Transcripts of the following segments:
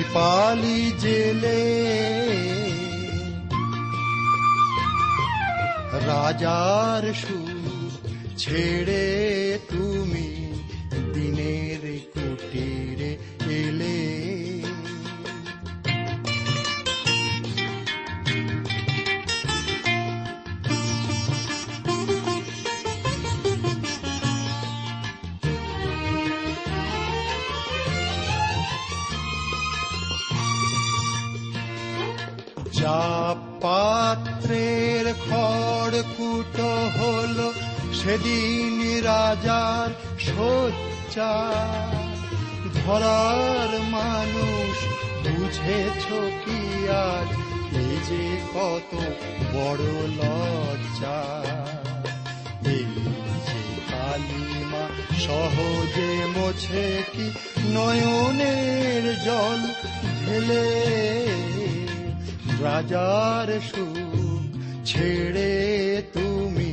দীপালি জেলে। রাজার সুখ ছেড়ে সোচ্চা ধরার মানুষ বুঝেছ কি আজ এই যে কত বড় লজ্জা। কালিমা সহজে মোছে কি নয়নের জল ঢেলে? রাজার সুখ ছেড়ে তুমি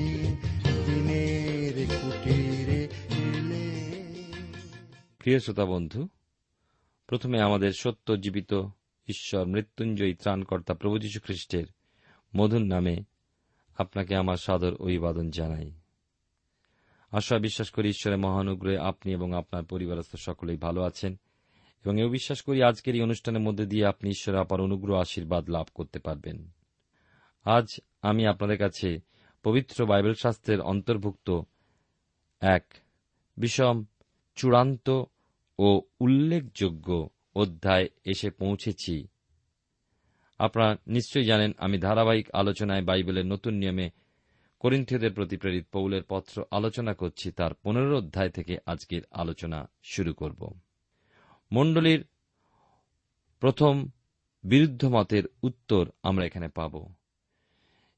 প্রিয় শ্রোতা বন্ধু, প্রথমে আমাদের সত্য জীবিত ঈশ্বর মৃত্যুঞ্জয়ী ত্রাণকর্তা প্রভু যীশু খ্রিস্টের মধুর নামে আপনাকে আমার সাদর অভিবাদন জানাই। আশা বিশ্বাস করি ঈশ্বরের মহানুগ্রহে আপনি এবং আপনার পরিবারস্থ সকলেই ভালো আছেন এবং এও বিশ্বাস করি আজকের এই অনুষ্ঠানের মধ্যে দিয়ে আপনি ঈশ্বরের আপার অনুগ্রহ আশীর্বাদ লাভ করতে পারবেন। আজ আমি আপনাদের কাছে পবিত্র বাইবেল শাস্ত্রের অন্তর্ভুক্ত এক বিষম চূড়ান্ত ও উল্লেখযোগ্য অধ্যায় এসে পৌঁছেছি। আপনারা নিশ্চয়ই জানেন, আমি ধারাবাহিক আলোচনায় বাইবেলের নতুন নিয়মে করিন্থীয়দের প্রতি প্রেরিত পৌলের পত্র আলোচনা করছি। তার পনেরো অধ্যায় থেকে আজকের আলোচনা শুরু করব। মণ্ডলীর প্রথম বিরুদ্ধ মতের উত্তর আমরা এখানে পাব।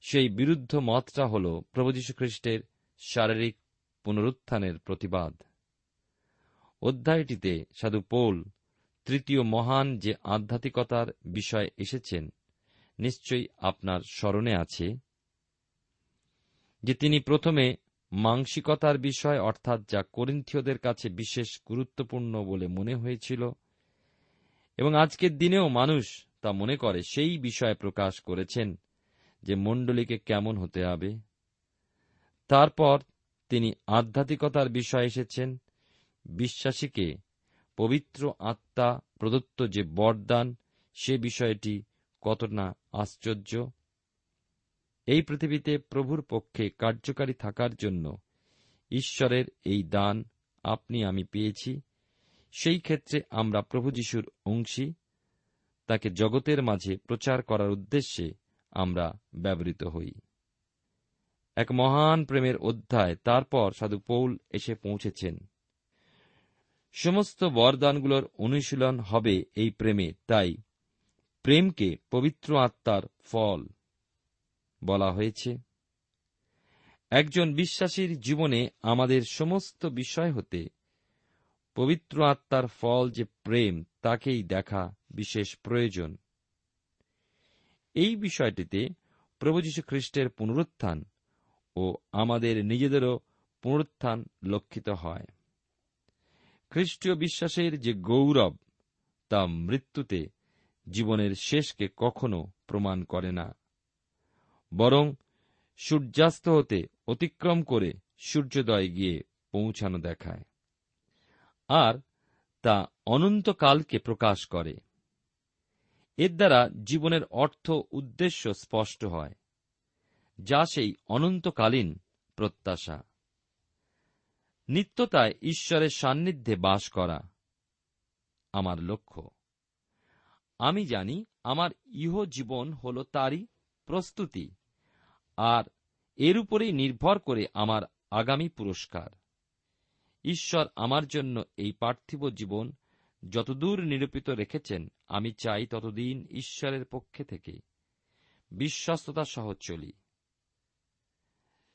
সেই বিরুদ্ধ মতটা হল প্রভু যীশু খ্রিস্টের শারীরিক পুনরুত্থানের প্রতিবাদ। অধ্যায়টিতে সাধু পৌল তৃতীয় মহান যে আধ্যাত্মিকতার বিষয় এসেছেন, নিশ্চয়ই আপনার স্মরণে আছে যে তিনি প্রথমে মাংসিকতার বিষয়, অর্থাৎ যা করিন্থীয়দের কাছে বিশেষ গুরুত্বপূর্ণ বলে মনে হয়েছিল, এবং আজকের দিনেও মানুষ তা মনে করে, সেই বিষয়ে প্রকাশ করেছেন যে মণ্ডলীকে কেমন হতে হবে। তারপর তিনি আধ্যাত্মিকতার বিষয় এসেছেন বিশ্বাসীকে পবিত্র আত্মা প্রদত্ত যে বরদান, সে বিষয়টি কত না আশ্চর্য? এই পৃথিবীতে প্রভুর পক্ষে কার্যকারী থাকার জন্য ঈশ্বরের এই দান আপনি আমি পেয়েছি। সেই ক্ষেত্রে আমরা প্রভু যিশুর অংশী। তাকে জগতের মাঝে প্রচার করার উদ্দেশ্যে আমরা ব্যবহৃত হই। এক মহান প্রেমের অধ্যায়। তারপর সাধু পৌল এসে পৌঁছেছেন। সমস্ত বরদানগুলোর অনুশীলন হবে এই প্রেমে, তাই প্রেমকে পবিত্র আত্মার ফল বলা হয়েছে। একজন বিশ্বাসীর জীবনে আমাদের সমস্ত বিষয় হতে পবিত্র আত্মার ফল যে প্রেম, তাকেই দেখা বিশেষ প্রয়োজন। এই বিষয়টিতে প্রভু যীশু খ্রিস্টের পুনরুত্থান ও আমাদের নিজেদেরও পুনরুত্থান লক্ষিত হয়। খ্রিস্টীয় বিশ্বাসের যে গৌরব, তা মৃত্যুতে জীবনের শেষকে কখনো প্রমাণ করে না। বরং সূর্যাস্ত হতে অতিক্রম করে সূর্যোদয় গিয়ে পৌঁছানো দেখায়। আর তা অনন্তকালকে প্রকাশ করে। এর দ্বারা জীবনের অর্থ উদ্দেশ্য স্পষ্ট হয়, যা সেই অনন্তকালীন প্রত্যাশা। নিত্যতায় ঈশ্বরের সান্নিধ্যে বাস করা আমার লক্ষ্য। আমি জানি আমার ইহ জীবন হল তারই প্রস্তুতি আর এর উপরেই নির্ভর করে আমার আগামী পুরস্কার। ঈশ্বর আমার জন্য এই পার্থিব জীবন যতদূর নিরূপিত রেখেছেন, আমি চাই ততদিন ঈশ্বরের পক্ষে থেকে। বিশ্বস্ততা সহ চলি।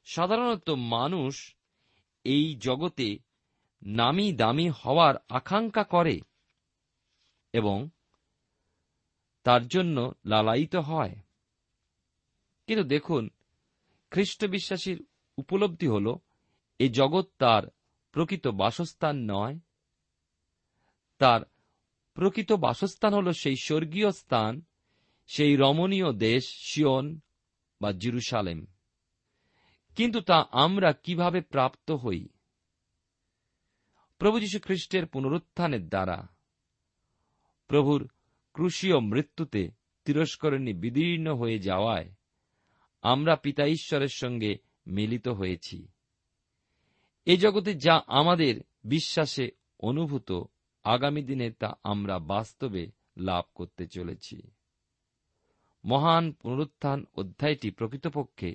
সাধারণত মানুষ এই জগতে নামি দামি হওয়ার আকাঙ্ক্ষা করে এবং তার জন্য লালায়িত হয়। কিন্তু দেখুন, খ্রিস্ট বিশ্বাসীর উপলব্ধি হল, এ জগৎ তার প্রকৃত বাসস্থান নয়। তার প্রকৃত বাসস্থান হল সেই স্বর্গীয় স্থান, সেই রমণীয় দেশ শিয়ন বা জিরুসালেম। কিন্তু তা আমরা কীভাবে প্রাপ্ত হই? প্রভু যীশু খ্রিস্টের পুনরুত্থানের দ্বারা। প্রভুর ক্রুশীয় মৃত্যুতে তিরস্করণী বিদীর্ণ হয়ে যাওয়ায় আমরা পিতা ঈশ্বরের সঙ্গে মিলিত হয়েছি। এ জগতে যা আমাদের বিশ্বাসে অনুভূত, আগামী দিনে তা আমরা বাস্তবে লাভ করতে চলেছি। মহান পুনরুত্থান অধ্যায়টি প্রকৃতপক্ষে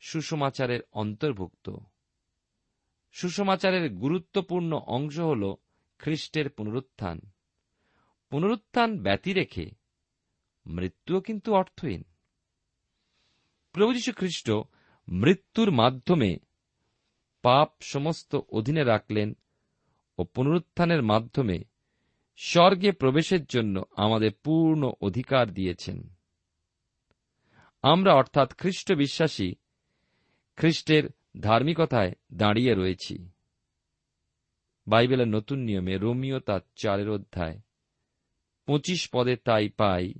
সুষমাচারের অন্তর্ভুক্ত। সুষমাচারের গুরুত্বপূর্ণ অংশ হল খ্রিস্টের পুনরুত্থান। পুনরুত্থান ব্যতি রেখে মৃত্যুও কিন্তু অর্থহীন। প্রভু যীশু খ্রিস্ট মৃত্যুর মাধ্যমে পাপ সমস্ত অধীনে রাখলেন ও পুনরুত্থানের মাধ্যমে স্বর্গে প্রবেশের জন্য আমাদের পূর্ণ অধিকার দিয়েছেন। আমরা অর্থাৎ খ্রিস্ট বিশ্বাসী খ্রিস্টের ধার্মিকতায় দাঁড়িয়ে রয়েছি। বাইবেলের নতুন নিয়মে রোমিও তার চারের অধ্যায় পঁচিশ পদে তাই পাই,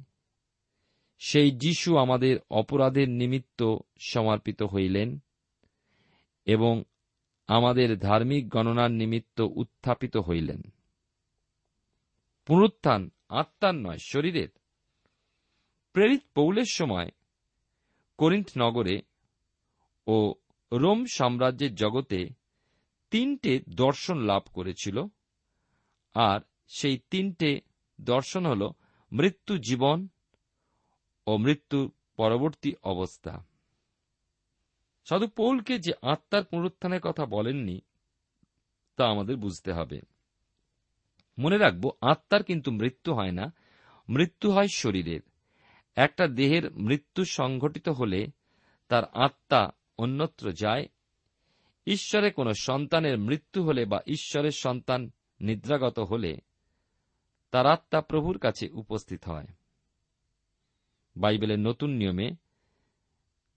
সেই যিশু আমাদের অপরাধের নিমিত্ত সমর্পিত হইলেন এবং আমাদের ধার্মিক গণনার নিমিত্ত উত্থাপিত হইলেন। পুনরুত্থান আত্মার নয়, শরীরের। প্রেরিত পৌলের সময় করিন্থ নগরে ও রোম সাম্রাজ্যের জগতে তিনটে দর্শন লাভ করেছিল। আর সেই তিনটে দর্শন হল মৃত্যু জীবন ও মৃত্যু পরবর্তী অবস্থা। সাধু পৌলকে যে আত্মার পুনরুত্থানের কথা বলেননি, তা আমাদের বুঝতে হবে। মনে রাখব, আত্মার কিন্তু মৃত্যু হয় না, মৃত্যু হয় শরীরের। একটা দেহের মৃত্যু সংঘটিত হলে তার আত্মা অন্যত্র যায়, ঈশ্বরে কোন সন্তানের মৃত্যু হলে বা ঈশ্বরের সন্তান নিদ্রাগত হলে তার আত্মা প্রভুর কাছে উপস্থিত হয়। বাইবেলের নতুন নিয়মে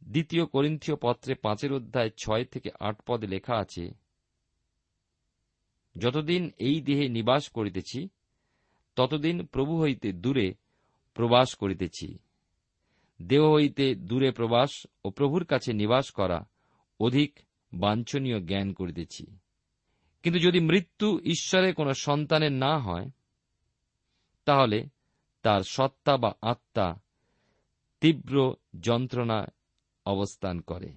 দ্বিতীয় করিন্থীয় পত্রে পাঁচের অধ্যায় ছয় থেকে আট পদে লেখা আছে, যতদিন এই দেহে নিবাস করিতেছি, ততদিন প্রভু হইতে দূরে প্রবাস করিতেছি। দেহ হইতে দূরে প্রবাস ও প্রভুর কাছে নিবাস করা অধিক বাঞ্ছনীয় জ্ঞান করিতেছি। কিন্তু যদি মৃত্যু ঈশ্বরের কোন সন্তানের না হয়, তাহলে তার সত্তা বা আত্মা তীব্র যন্ত্রণা অবস্থান করে।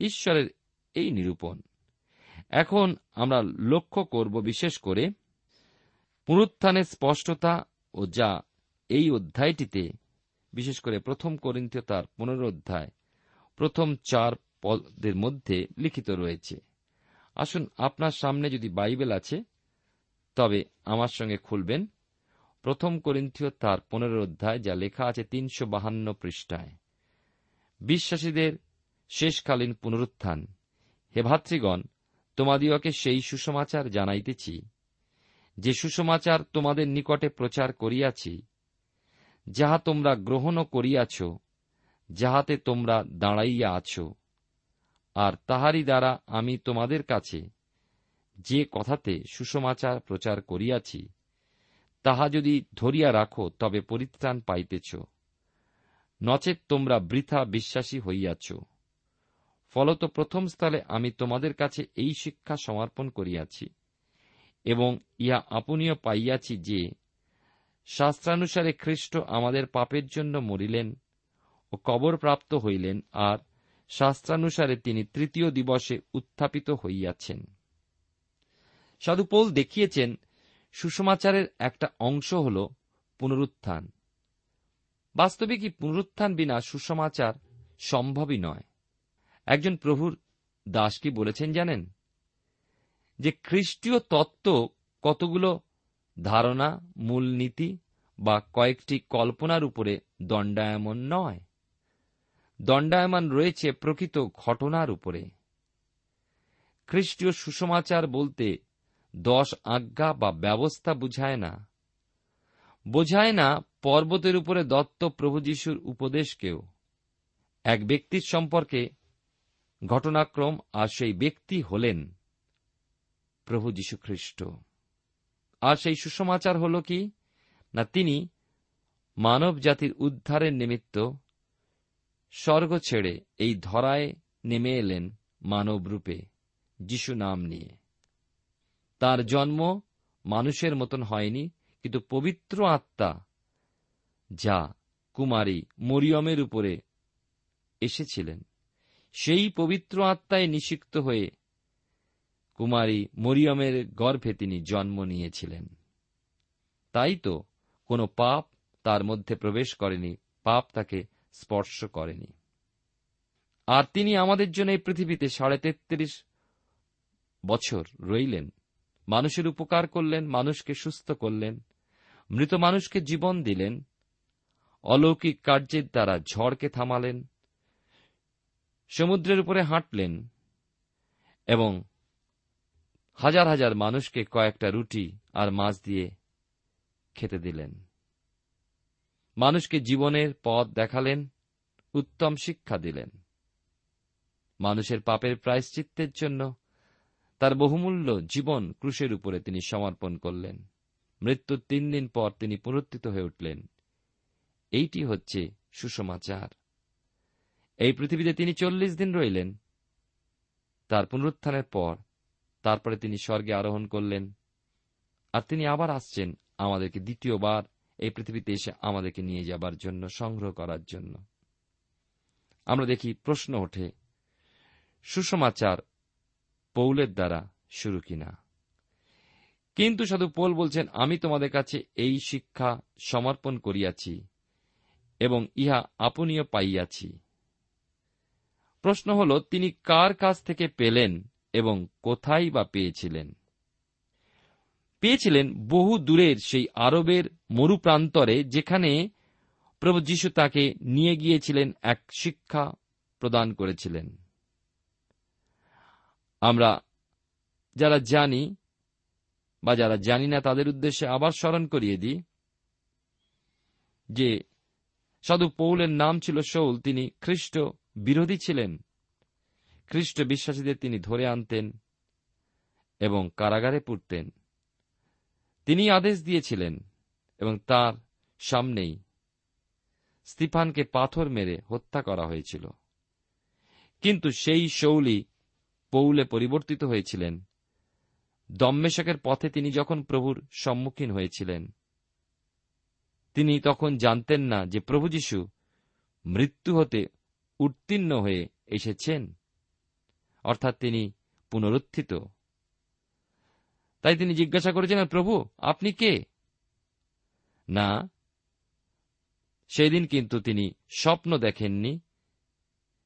ঈশ্বরের এই নিরূপণ। এখন আমরা লক্ষ্য করব বিশেষ করে পুনরুত্থানের স্পষ্টতা ও যা এই অধ্যায়টিতে বিশেষ করে প্রথম করিন্থীয় তার পুনরুদ্ধায় প্রথম চার পদের মধ্যে লিখিত রয়েছে। আসুন আপনার সামনে যদি বাইবেল আছে, তবে আমার সঙ্গে খুলবেন। প্রথম করিন্থীয় তার পনেরো অধ্যায়, যা লেখা আছে তিনশো বাহান্ন পৃষ্ঠায়। বিশ্বাসীদের শেষকালীন পুনরুত্থান। হে ভাতৃগণ তোমাদিওকে সেই সুসমাচার জানাইতেছি। যে সুসমাচার তোমাদের নিকটে প্রচার করিয়াছি যাহা তোমরা গ্রহণও করিয়াছ, যাহাতে তোমরা দাঁড়াইয়া আছো। আর তাহারই দ্বারা আমি তোমাদের কাছে যে কথাতে সুসমাচার প্রচার করিয়াছি, তাহা যদি ধরিয়া রাখো, তবে পরিত্রাণ পাইতেছ। নচেত তোমরা বৃথা বিশ্বাসী হইয়াছ। ফলত প্রথম স্থলে আমি তোমাদের কাছে এই শিক্ষা সমর্পণ করিয়াছি এবং ইহা আপনিও পাইয়াছি যে শাস্ত্রানুসারে খ্রিস্ট আমাদের পাপের জন্য মরিলেন ও কবর প্রাপ্ত হইলেন, আর শাস্ত্রানুসারে তিনি তৃতীয় দিবসে উত্থাপিত হইয়াছেন। সাধুপোল দেখিয়েছেন, সুষমাচারের একটা অংশ হল পুনরুত্থান। বাস্তবিকই পুনরুত্থান বিনা সুষমাচার সম্ভবই নয়। একজন প্রভুর দাস কি বলেছেন জানেন? যে খ্রিস্টীয় তত্ত্ব কতগুলো ধারণা, মূলনীতি বা কয়েকটি কল্পনার উপরে দণ্ডায়মন নয়। দণ্ডায়মান রয়েছে প্রকৃত ঘটনার উপরে। খ্রিস্টীয় সুসমাচার বলতে দশ আজ্ঞা বা ব্যবস্থা বুঝায় না। বোঝায় না পর্বতের উপরে দত্ত প্রভু যিশুর উপদেশকেও। এক ব্যক্তির সম্পর্কে ঘটনাক্রম আর সেই ব্যক্তি হলেন প্রভু যীশু খ্রিস্ট আর সেই সুসমাচার হল কি? না, তিনি মানব জাতির উদ্ধারের নিমিত্ত স্বর্গ ছেড়ে এই ধরায় নেমে এলেন মানব রূপে যিশু নাম নিয়ে। তার জন্ম মানুষের মতন হয়নি, কিন্তু পবিত্র আত্মা, যা কুমারী মরিয়মের উপরে এসেছিলেন, সেই পবিত্র আত্মায় নিষিক্ত হয়ে কুমারী মরিয়মের গর্ভে তিনি জন্ম নিয়েছিলেন। তাই তো কোনো পাপ তার মধ্যে প্রবেশ করেনি, পাপ তাকে স্পর্শ করেনি। আর তিনি আমাদের জন্য এই পৃথিবীতে সাড়ে তেত্রিশ বছর রইলেন। মানুষের উপকার করলেন, মানুষকে সুস্থ করলেন, মৃত মানুষকে জীবন দিলেন, অলৌকিক কার্যের দ্বারা ঝড়কে থামালেন, সমুদ্রের উপরে হাঁটলেন এবং হাজার হাজার মানুষকে কয়েকটা রুটি আর মাছ দিয়ে খেতে দিলেন। মানুষকে জীবনের পথ দেখালেন, উত্তম শিক্ষা দিলেন। মানুষের পাপের প্রায়শ্চিত্তের জন্য তার বহুমূল্য জীবন ক্রুশের উপরে তিনি সমর্পণ করলেন। মৃত্যুর তিন দিন পর তিনি পুনরুত্থিত হয়ে উঠলেন। এইটি হচ্ছে সুসমাচার। এই পৃথিবীতে তিনি চল্লিশ দিন রইলেন। তার পুনরুত্থানের পর তারপরে তিনি স্বর্গে আরোহণ করলেন। আর তিনি আবার আসছেন আমাদেরকে দ্বিতীয়বার এই পৃথিবীতে এসে আমাদেরকে নিয়ে যাবার জন্য, সংগ্রহ করার জন্য। আমরা দেখি প্রশ্ন ওঠে সুসমাচার পৌলের দ্বারা শুরু কিনা? কিন্তু সাধু পোল বলছেন, আমি তোমাদের কাছে এই শিক্ষা সমর্পণ করিয়াছি এবং ইহা আপনিও পাইয়াছি। প্রশ্ন হল, তিনি কার কাছ থেকে পেলেন এবং কোথায় বা পেয়েছিলেন? পেয়েছিলেন বহু দূরের সেই আরবের মরুপ্রান্তরে যেখানে প্রভু যীশু তাকে নিয়ে গিয়েছিলেন, এক শিক্ষা প্রদান করেছিলেন। আমরা যারা জানি বা যারা জানি না, তাদের উদ্দেশ্যে আবার স্মরণ করিয়ে দিই যে সাধু পৌলের নাম ছিল শৌল তিনি খ্রিস্ট বিরোধী ছিলেন। খ্রিস্ট বিশ্বাসীদের তিনি ধরে আনতেন এবং কারাগারে পুরতেন তিনি আদেশ দিয়েছিলেন এবং তার সামনেই স্তিফানকে পাথর মেরে হত্যা করা হয়েছিল। কিন্তু সেই শৌলি পৌলে পরিবর্তিত হয়েছিলেন। দম্মেশকের পথে তিনি যখন প্রভুর সম্মুখীন হয়েছিলেন, তিনি তখন জানতেন না যে প্রভু যীশু মৃত্যু হতে উত্তীর্ণ হয়ে এসেছেন। অর্থাৎ তিনি পুনরুত্থিত। তাই তিনি জিজ্ঞাসা করেছিলেন প্রভু, আপনি কে? না, সেদিন কিন্তু তিনি স্বপ্ন দেখেননি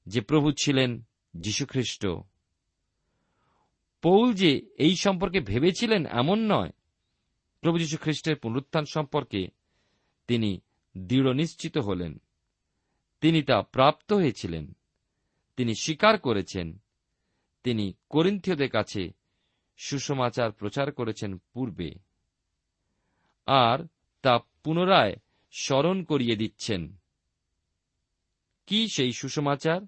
যে প্রভু ছিলেন যীশুখ্রিস্ট। পৌল যে এই সম্পর্কে ভেবেছিলেন এমন নয়। প্রভু যীশু খ্রিস্টের পুনরুত্থান সম্পর্কে তিনি দৃঢ় নিশ্চিত হলেন। তিনি তা প্রাপ্ত হয়েছিলেন। তিনি স্বীকার করেছেন তিনি করিন্থীয়দের কাছে সুসমাচার প্রচার করেছেন পূর্বে। আর তা পুনরায় স্মরণ করিয়ে দিচ্ছেন। কি সেই সুসমাচার?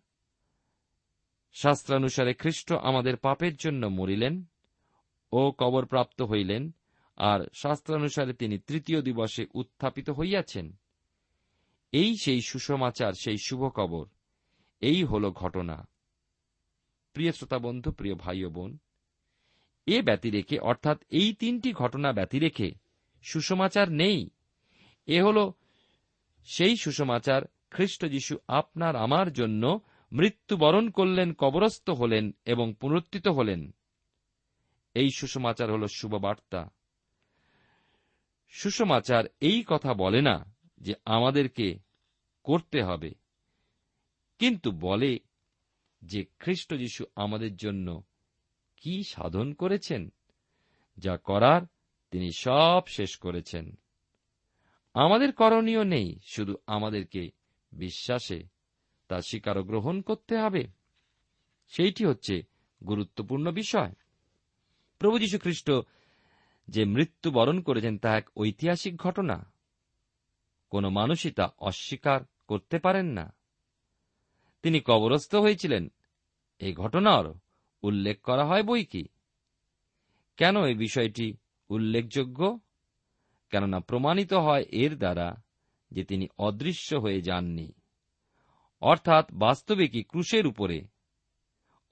শাস্ত্রানুসারে খ্রিস্ট আমাদের পাপের জন্য মরিলেন ও কবর প্রাপ্ত হইলেন, আর শাস্ত্রানুসারে তিনি তৃতীয় দিবসে উত্থাপিত হইয়াছেন। এই সেই সুসমাচার, সেই শুভ কবর, এই হল ঘটনা। প্রিয় শ্রোতা বন্ধু, প্রিয় ভাই ও বোন, এ ব্যতি রেখে অর্থাৎ এই তিনটি ঘটনা ব্যতি রেখে সুসমাচার নেই। এ হল সেই সুসমাচার খ্রিস্ট যিশু আপনার আমার জন্য মৃত্যুবরণ করলেন, কবরস্থ হলেন এবং পুনরুত্থিত হলেন। এই সুসমাচার হল শুভ বার্তা সুসমাচার এই কথা বলে না যে আমাদেরকে করতে হবে, কিন্তু বলে যে খ্রিস্ট যিশু আমাদের জন্য কি সাধন করেছেন, যা করার তিনি সব শেষ করেছেন। আমাদের করণীয় নেই শুধু আমাদেরকে বিশ্বাসে তা স্বীকার গ্রহণ করতে হবে। সেইটি হচ্ছে গুরুত্বপূর্ণ বিষয়। প্রভু যীশু খ্রিস্ট যে মৃত্যুবরণ করেছেন তা এক ঐতিহাসিক ঘটনা। কোন মানুষই তা অস্বীকার করতে পারেন না। তিনি কবরস্থ হয়েছিলেন। এই ঘটনার উল্লেখ করা হয় বই কি? কেন এই বিষয়টি উল্লেখযোগ্য? কেননা প্রমাণিত হয় এর দ্বারা যে তিনি অদৃশ্য হয়ে যাননি। অর্থাৎ বাস্তবিকই ক্রুশের উপরে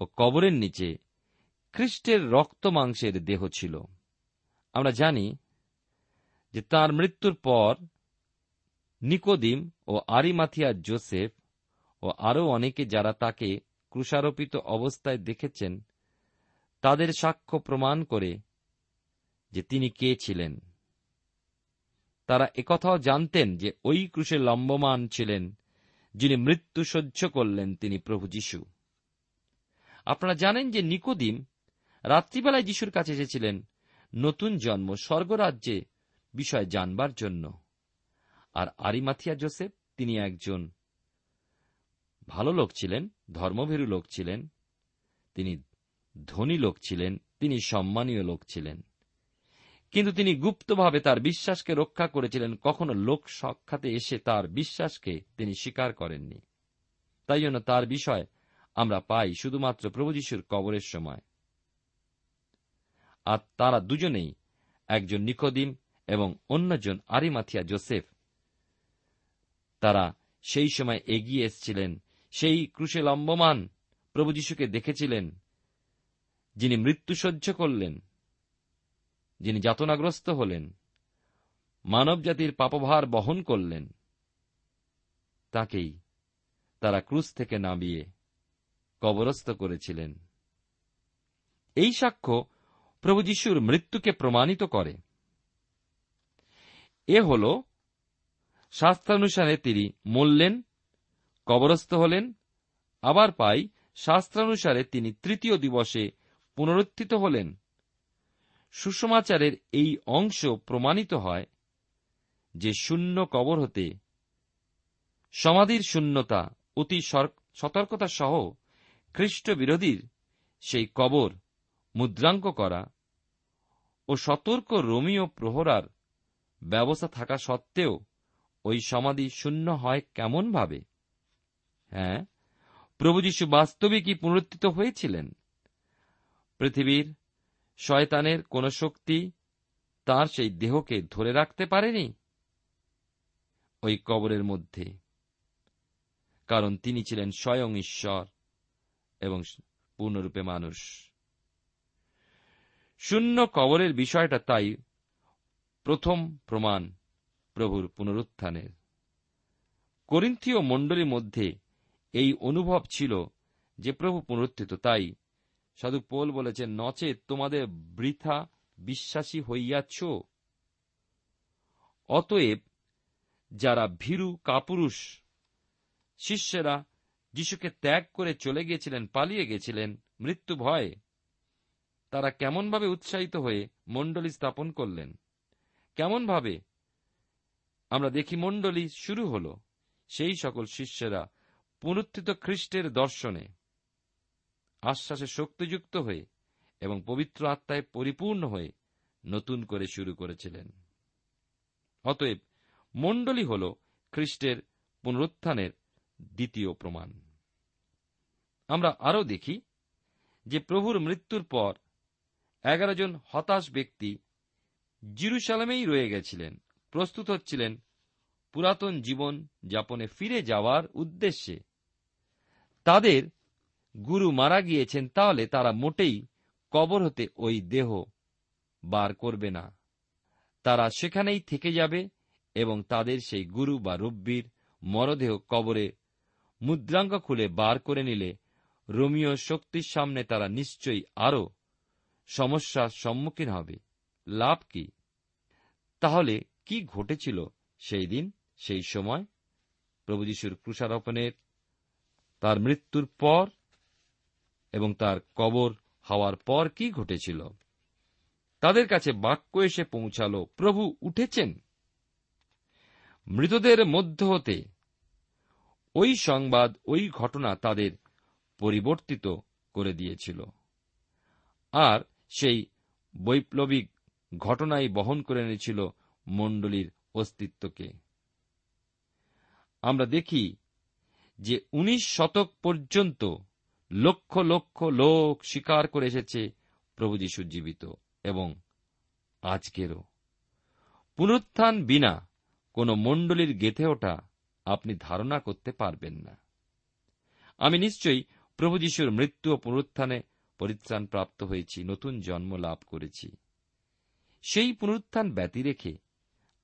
ও কবরের নিচে খ্রিস্টের রক্ত মাংসের দেহ ছিল। আমরা জানি যে তার মৃত্যুর পর নিকোদিম ও আরিমাথিয়া জোসেফ ও আরও অনেকে যারা তাকে ক্রুশারোপিত অবস্থায় দেখেছেন, তাদের সাক্ষ্য প্রমাণ করে যে তিনি কে ছিলেন। তারা একথাও জানতেন যে ওই ক্রুশে লম্বমান ছিলেন যিনি মৃত্যু সহ্য করলেন তিনি প্রভু যীশু। আপনারা জানেন যে নিকোদিম রাত্রিবেলায় যিশুর কাছে এসেছিলেন নতুন জন্ম স্বর্গরাজ্যে বিষয় জানবার জন্য। আর আরিমাথিয়া জোসেফ তিনি একজন ভালো লোক ছিলেন, ধর্মভীরু লোক ছিলেন, তিনি ধনী লোক ছিলেন, তিনি সম্মানীয় লোক ছিলেন। কিন্তু তিনি গুপ্তভাবে তার বিশ্বাসকে রক্ষা করেছিলেন, কখনো লোক সাক্ষাতে এসে তার বিশ্বাসকে তিনি স্বীকার করেননি। তাই জন্য তার বিষয় আমরা পাই শুধুমাত্র প্রভু যিশুর কবরের সময়। আর তারা দুজনেই একজন নিকোদিম এবং অন্যজন আরিমাথিয়া জোসেফ। তারা সেই সময় এগিয়ে এসছিলেন সেই ক্রুশে লম্বমান প্রভু যিশুকে দেখেছিলেন, যিনি মৃত্যু সহ্য করলেন, যিনি যাতনাগ্রস্ত হলেন মানব জাতির পাপভার বহন করলেন, তাকেই তারা ক্রুশ থেকে নামিয়ে কবরস্থ করেছিলেন। এই সাক্ষ্য প্রভু যিশুর মৃত্যুকে প্রমাণিত করে। এ হল শাস্ত্রানুসারে তিনি মরলেন কবরস্থ হলেন। আবার পাই, শাস্ত্রানুসারে তিনি তৃতীয় দিবসে পুনরুত্থিত হলেন। সুষমাচারের এই অংশ প্রমাণিত হয় যে শূন্য কবর হতে সমাধির শূন্যতা অতি সতর্কতা সহ খ্রিস্ট বিরোধীর সেই কবর মুদ্রাঙ্ক করা ও সতর্ক রোমিও প্রহরার ব্যবস্থা থাকা সত্ত্বেও ওই সমাধি শূন্য হয় কেমনভাবে? হ্যাঁ? প্রভু যীশু বাস্তবিকই পুনরুত্থিত হয়েছিলেন? পৃথিবীর শয়তানের কোন শক্তি তার সেই দেহকে ধরে রাখতে পারেনি? ওই কবরের মধ্যে। কারণ তিনি ছিলেন স্বয়ং ঈশ্বর এবং পূর্ণরূপে মানুষ। শূন্য কবরের বিষয়টা তাই প্রথম প্রমাণ প্রভুর পুনরুত্থানের। করিন্থীয় মণ্ডলীর মধ্যে এই অনুভব ছিল যে প্রভু পুনরুত্থিত। তাই সাধু পোল বলেছে নচে তোমাদের বৃথা বিশ্বাসী হইয়াছ। অতএব যারা ভীরু কাপুরুষ, শিষ্যেরা যিশুকে ত্যাগ করে চলে গিয়েছিলেন, পালিয়ে গেছিলেন মৃত্যু ভয়ে, তারা কেমনভাবে উৎসাহিত হয়ে মণ্ডলী স্থাপন করলেন? কেমনভাবে? আমরা দেখি মণ্ডলী শুরু হল। সেই সকল শিষ্যেরা পুনরুত্থিত খ্রিস্টের দর্শনে আশ্বাসে শক্তিযুক্ত হয়ে এবং পবিত্র আত্মায় পরিপূর্ণ হয়ে নতুন করে শুরু করেছিলেন। অতএব মণ্ডলী হল খ্রিস্টের পুনরুত্থানের দ্বিতীয় প্রমাণ। আমরা আরও দেখি যে প্রভুর মৃত্যুর পর এগারো জন হতাশ ব্যক্তি জিরুসালামেই রয়ে গেছিলেন, প্রস্তুত হচ্ছিলেন পুরাতন জীবন যাপনে ফিরে যাওয়ার উদ্দেশ্যে। তাদের গুরু মারা গিয়েছেন তাহলে তারা মোটেই কবর হতে ওই দেহ বার করবে না। তারা সেখানেই থেকে যাবে এবং তাদের সেই গুরু বা রব্বির মরদেহ কবরে মুদ্রাঙ্ক খুলে বার করে নিলে রোমিও শক্তির সামনে তারা নিশ্চয়ই আরও সমস্যার সম্মুখীন হবে। লাভ কি? তাহলে কি ঘটেছিল সেই দিন, সেই সময়? প্রভু যিশুর ক্রুষারোপণের তার মৃত্যুর পর এবং তার কবর হওয়ার পর কি ঘটেছিল? তাদের কাছে বাক্য এসে পৌঁছাল, প্রভু উঠেছেন। মৃতদের মধ্য হতে ওই সংবাদ, ওই ঘটনা তাদের পরিবর্তিত করে দিয়েছিল। আর সেই বৈপ্লবিক ঘটনাই বহন করে এনেছিল মণ্ডলীর অস্তিত্বকে। আমরা দেখি যে উনিশ শতক পর্যন্ত লক্ষ লক্ষ লোক স্বীকার করে এসেছে প্রভু যীশু জীবিত এবং আজকেরও। পুনরুত্থান বিনা কোন মণ্ডলীর গেথে ওঠা আপনি ধারণা করতে পারবেন না। আমি নিশ্চয়ই প্রভু যীশুর মৃত্যু ও পুনরুত্থানে পরিত্রাণ প্রাপ্ত হয়েছি, নতুন জন্ম লাভ করেছি। সেই পুনরুত্থান ব্যতি রেখে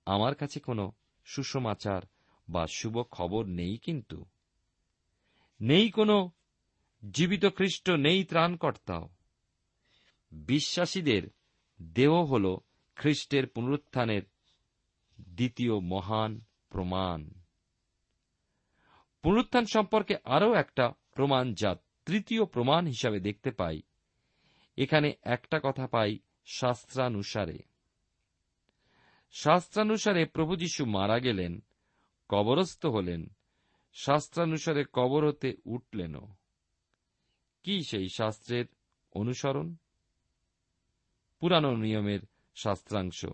আমার কাছে কোনো সুসমাচার বা শুভ খবর নেই কিন্তু নেই কোনো, জীবিত খ্রিস্ট নেই ত্রাণকর্তাও। বিশ্বাসীদের দেহ হল খ্রিস্টের পুনরুত্থানের দ্বিতীয় মহান প্রমাণ। পুনরুত্থান সম্পর্কে আরও একটা প্রমাণ যা তৃতীয় প্রমাণ হিসাবে দেখতে পাই। এখানে একটা কথা পাই শাস্ত্রানুসারে। শাস্ত্রানুসারে প্রভু যীশু মারা গেলেন, কবরস্থ হলেন শাস্ত্রানুসারে কবর হতে উঠলেনও। কি সেই শাস্ত্রের অনুসরণ? পুরানো নিয়মের শাস্ত্রাংশ।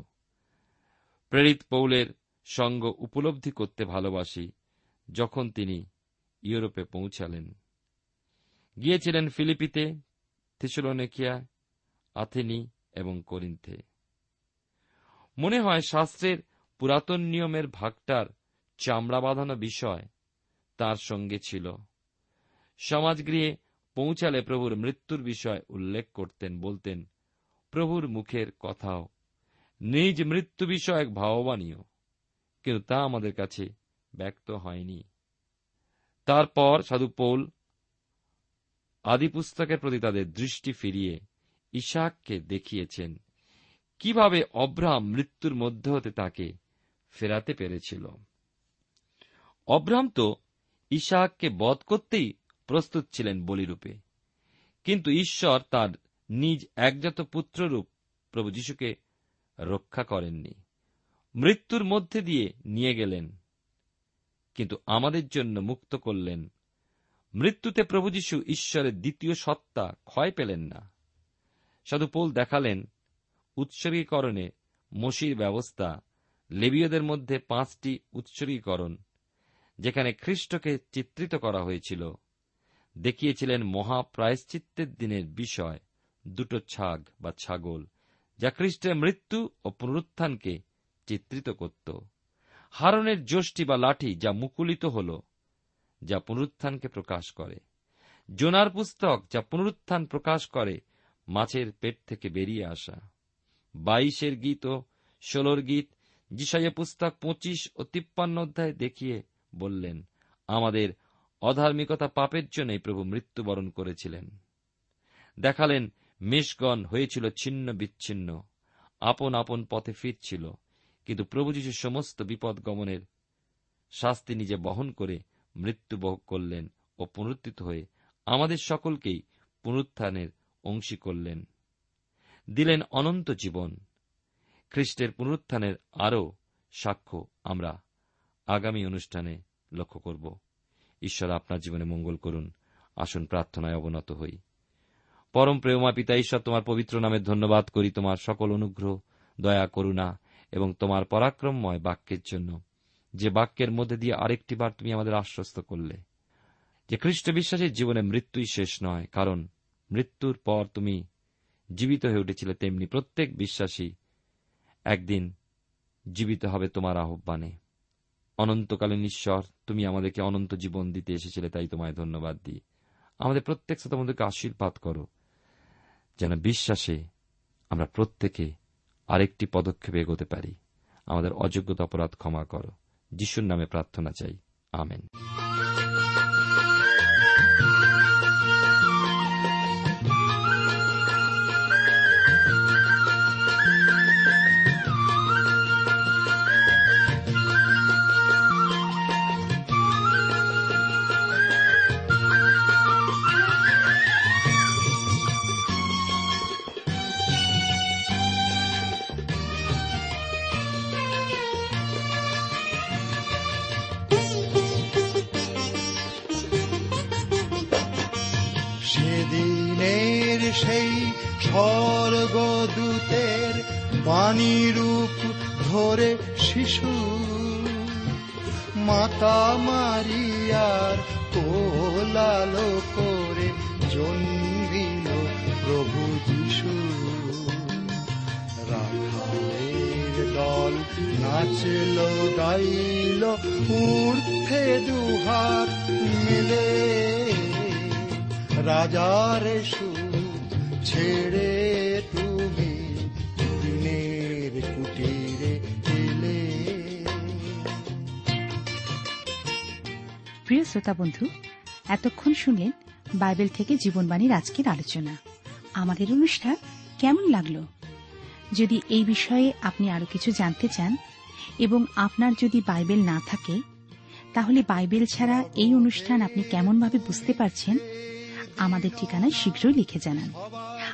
প্রেরিত পৌলের সঙ্গ উপলব্ধি করতে ভালোবাসি যখন তিনি ইউরোপে পৌঁছালেন। গিয়েছিলেন ফিলিপিতে, থিসলোনেকিয়া, আথেনি এবং করিন্থে। মনে হয় শাস্ত্রের পুরাতন নিয়মের ভাগটার চামড়া বাঁধানো বিষয় তার সঙ্গে ছিল। সমাজগৃহে পৌঁছালে প্রভুর মৃত্যুর বিষয় উল্লেখ করতেন, বলতেন, প্রভুর মুখের কথাও, নিজ মৃত্যু বিষয়ক ভাববানীয় কিন্তু তা আমাদের কাছে ব্যক্ত হয়নি। তারপর সাধু পৌল আদি পুস্তকের প্রতি তাদের দৃষ্টি ফিরিয়ে ইশাককে দেখিয়েছেন, কীভাবে অব্রাহাম মৃত্যুর মধ্যে হতে তাকে ফেরাতে পেরেছিল। অব্রাহাম তো ইশাককে বধ করতেই প্রস্তুত ছিলেন বলিরূপে। কিন্তু ঈশ্বর তার নিজ একজাত পুত্ররূপ প্রভু যীশুকে রক্ষা করেননি। মৃত্যুর মধ্যে দিয়ে নিয়ে গেলেন, কিন্তু আমাদের জন্য মুক্ত করলেন। মৃত্যুতে প্রভু যীশু ঈশ্বরের দ্বিতীয় সত্তা ক্ষয় পেলেন না। সাধু পোল দেখালেন, উৎসর্গীকরণে মসির ব্যবস্থা, লেবীয়দের মধ্যে পাঁচটি উৎসর্গীকরণ যেখানে খ্রিস্টকে চিত্রিত করা হয়েছিল, দেখিয়েছিলেন মহাপ্রায়শ্চিত্তের দিনের বিষয়, দুটো ছাগ বা ছাগল, যা খ্রিস্টের মৃত্যু ও পুনরুত্থানকে চিত্রিত করত। হারনের যষ্টি বা লাঠি যা মুকুলিত হল, যা পুনরুত্থানকে প্রকাশ করে। জোনার পুস্তক যা পুনরুত্থান প্রকাশ করে, মাছের পেট থেকে বেরিয়ে আসা। বাইশের গীত ও ষোলোর গীত যিশাইয়া পুস্তক পঁচিশ ও তিপ্পান্ন অধ্যায় দেখিয়ে বললেন, আমাদের অধার্মিকতা পাপের জন্যই প্রভু মৃত্যুবরণ করেছিলেন। দেখালেন, মেষগণ হয়েছিল ছিন্ন বিচ্ছিন্ন, আপন আপন পথে ফিরছিল, কিন্তু প্রভু যীশু সমস্ত বিপদ গমনের শাস্তি নিজে বহন করে মৃত্যুবহ করলেন ও পুনরুত্থিত হয়ে আমাদের সকলকেই পুনরুত্থানের অংশী করলেন। দিলেন অনন্ত জীবন। খ্রিস্টের পুনরুত্থানের আরও সাক্ষ্য আমরা আগামী অনুষ্ঠানে লক্ষ্য করব। ঈশ্বর আপনার জীবনে মঙ্গল করুন, আসুন প্রার্থনায় অবনত হই। পরম প্রেমা পিতা, ঈশ্বর, তোমার পবিত্র নামে ধন্যবাদ করি তোমার সকল অনুগ্রহ, দয়া, করুণা এবং তোমার পরাক্রমময় বাক্যের জন্য। যে বাক্যের মধ্যে দিয়ে আরেকটি বার তুমি আমাদের আশ্বস্ত করলে। যে খ্রিস্ট বিশ্বাসের জীবনে মৃত্যুই শেষ নয়, কারণ মৃত্যুর পর তুমি জীবিত হয়ে উঠেছিলে তেমনি প্রত্যেক বিশ্বাসী একদিন জীবিত হবে তোমার আহ্বানে। অনন্তকালীন ঈশ্বর তুমি আমাদেরকে অনন্ত জীবন দিতে এসেছিলে, তাই তোমায় ধন্যবাদ দিই। আমাদের প্রত্যেক শ্রোতাবন্ধুকে আশীর্বাদ করো। যেন বিশ্বাসে আমরা প্রত্যেকে আরেকটি পদক্ষেপ এগোতে পারি। আমাদের অযোগ্যতা অপরাধ ক্ষমা করো। যিশুর নামে প্রার্থনা চাই। আমেন। সেই স্বর্গদূতের বাণী রূপ ধরে শিশু। মাতা মারিয়ার কোলালো করে জন্মিল প্রভু যিশু। রাখালের দল নাচল, গাইল উর্থে দুহার মিলে। রাজার সুর ছেড়ে তুমি কুটিরে এলে। প্রিয় শ্রোতা বন্ধু, এতক্ষণ শুনলেন বাইবেল থেকে জীবনবাণীর আজকের আলোচনা। আমাদের অনুষ্ঠান কেমন লাগল? যদি এই বিষয়ে আপনি আরও কিছু জানতে চান এবং আপনার যদি বাইবেল না থাকে, তাহলে বাইবেল ছাড়া এই অনুষ্ঠান আপনি কেমনভাবে বুঝতে পারছেন, আমাদের ঠিকানায় শীঘ্রই লিখে জানান।